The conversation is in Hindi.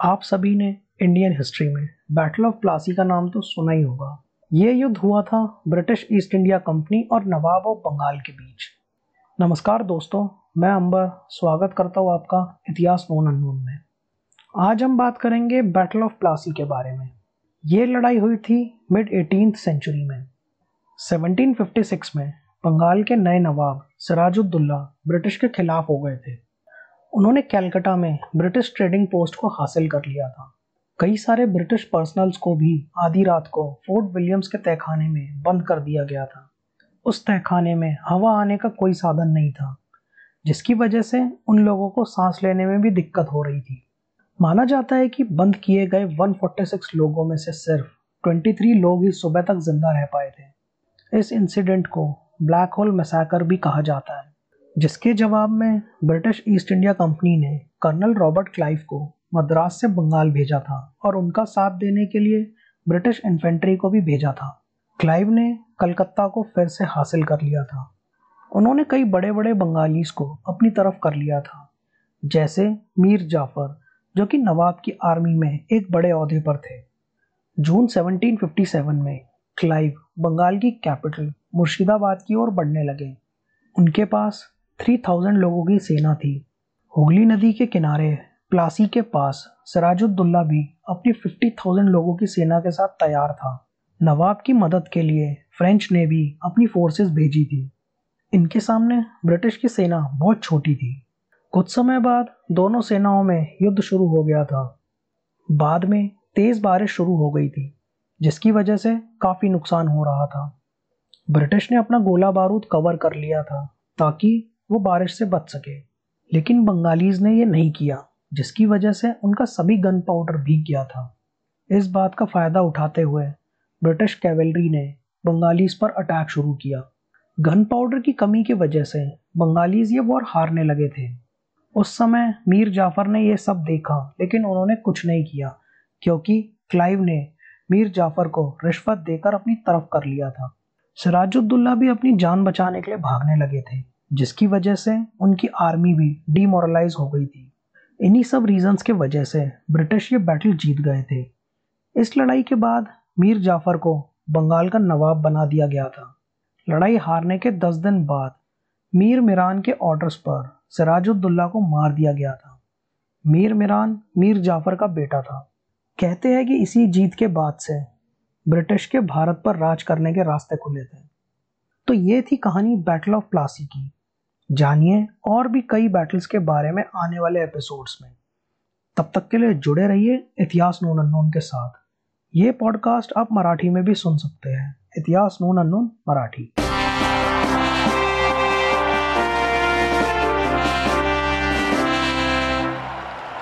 आप सभी ने इंडियन हिस्ट्री में बैटल ऑफ़ प्लासी का नाम तो सुना ही होगा। ये युद्ध हुआ था ब्रिटिश ईस्ट इंडिया कंपनी और नवाब ऑफ़ बंगाल के बीच। नमस्कार दोस्तों, मैं अंबर, स्वागत करता हूँ आपका इतिहास नोन अननोन में। आज हम बात करेंगे बैटल ऑफ़ प्लासी के बारे में। ये लड़ाई हुई थी मिड एटीन सेंचुरी में। 1756 में बंगाल के नए नवाब सिराजुद्दौला ब्रिटिश के खिलाफ हो गए थे। उन्होंने कैलकटा में ब्रिटिश ट्रेडिंग पोस्ट को हासिल कर लिया था। कई सारे ब्रिटिश पर्सनल्स को भी आधी रात को फोर्ट विलियम्स के तहखाने में बंद कर दिया गया था। उस तहखाने में हवा आने का कोई साधन नहीं था, जिसकी वजह से उन लोगों को सांस लेने में भी दिक्कत हो रही थी। माना जाता है कि बंद किए गए 146 लोगों में से सिर्फ़ 23 लोग ही सुबह तक ज़िंदा रह पाए थे। इस इंसिडेंट को ब्लैक होल मैसाकर भी कहा जाता है। जिसके जवाब में ब्रिटिश ईस्ट इंडिया कंपनी ने कर्नल रॉबर्ट क्लाइव को मद्रास से बंगाल भेजा था और उनका साथ देने के लिए ब्रिटिश इन्फेंट्री को भी भेजा था। क्लाइव ने कलकत्ता को फिर से हासिल कर लिया था। उन्होंने कई बड़े बड़े बंगालीज को अपनी तरफ़ कर लिया था, जैसे मीर जाफ़र, जो कि नवाब की आर्मी में एक बड़े अहदे पर थे। जून 1757 में क्लाइव बंगाल की कैपिटल मुर्शिदाबाद की ओर बढ़ने लगे। उनके पास थ्री थाउज़ेंड लोगों की सेना थी। हुगली नदी के किनारे, प्लासी के पास, सराजुद्दौला भी अपनी फिफ्टी थाउज़ेंड लोगों की सेना के साथ तैयार था। नवाब की मदद के लिए फ्रेंच ने भी अपनी फोर्सेस भेजी थी। इनके सामने ब्रिटिश की सेना बहुत छोटी थी। कुछ समय बाद दोनों सेनाओं में युद्ध शुरू हो गया था। बाद में तेज बारिश शुरू हो गई थी, जिसकी वजह से काफ़ी नुकसान हो रहा था। ब्रिटिश ने अपना गोला बारूद कवर कर लिया था, ताकि वो बारिश से बच सके। लेकिन बंगालीज ने ये नहीं किया, जिसकी वजह से उनका सभी गन पाउडर भीग गया था। इस बात का फ़ायदा उठाते हुए ब्रिटिश कैवेलरी ने बंगालीज पर अटैक शुरू किया। गन पाउडर की कमी की वजह से बंगालीज ये वॉर हारने लगे थे। उस समय मीर जाफ़र ने यह सब देखा, लेकिन उन्होंने कुछ नहीं किया, क्योंकि क्लाइव ने मीर जाफ़र को रिश्वत देकर अपनी तरफ़ कर लिया था। सिराजुद्दौला भी अपनी जान बचाने के लिए भागने लगे थे। जिसकी वजह से उनकी आर्मी भी डीमोरलाइज हो गई थी। इन्हीं सब रीजंस के वजह से ब्रिटिश ये बैटल जीत गए थे। इस लड़ाई के बाद मीर जाफ़र को बंगाल का नवाब बना दिया गया था। लड़ाई हारने के दस दिन बाद मीर मिरान के ऑर्डर्स पर सिराजुद्दौला को मार दिया गया था। मीर मिरान, मीर जाफ़र का बेटा था। कहते हैं कि इसी जीत के बाद से ब्रिटिश के भारत पर राज करने के रास्ते खुले थे। तो ये थी कहानी बैटल ऑफ़ प्लासी की। जानिए और भी कई बैटल्स के बारे में आने वाले एपिसोड्स में। तब तक के लिए जुड़े रहिए इतिहास नून अननोन के साथ। ये पॉडकास्ट आप मराठी में भी सुन सकते हैं। इतिहास नून अननोन मराठी।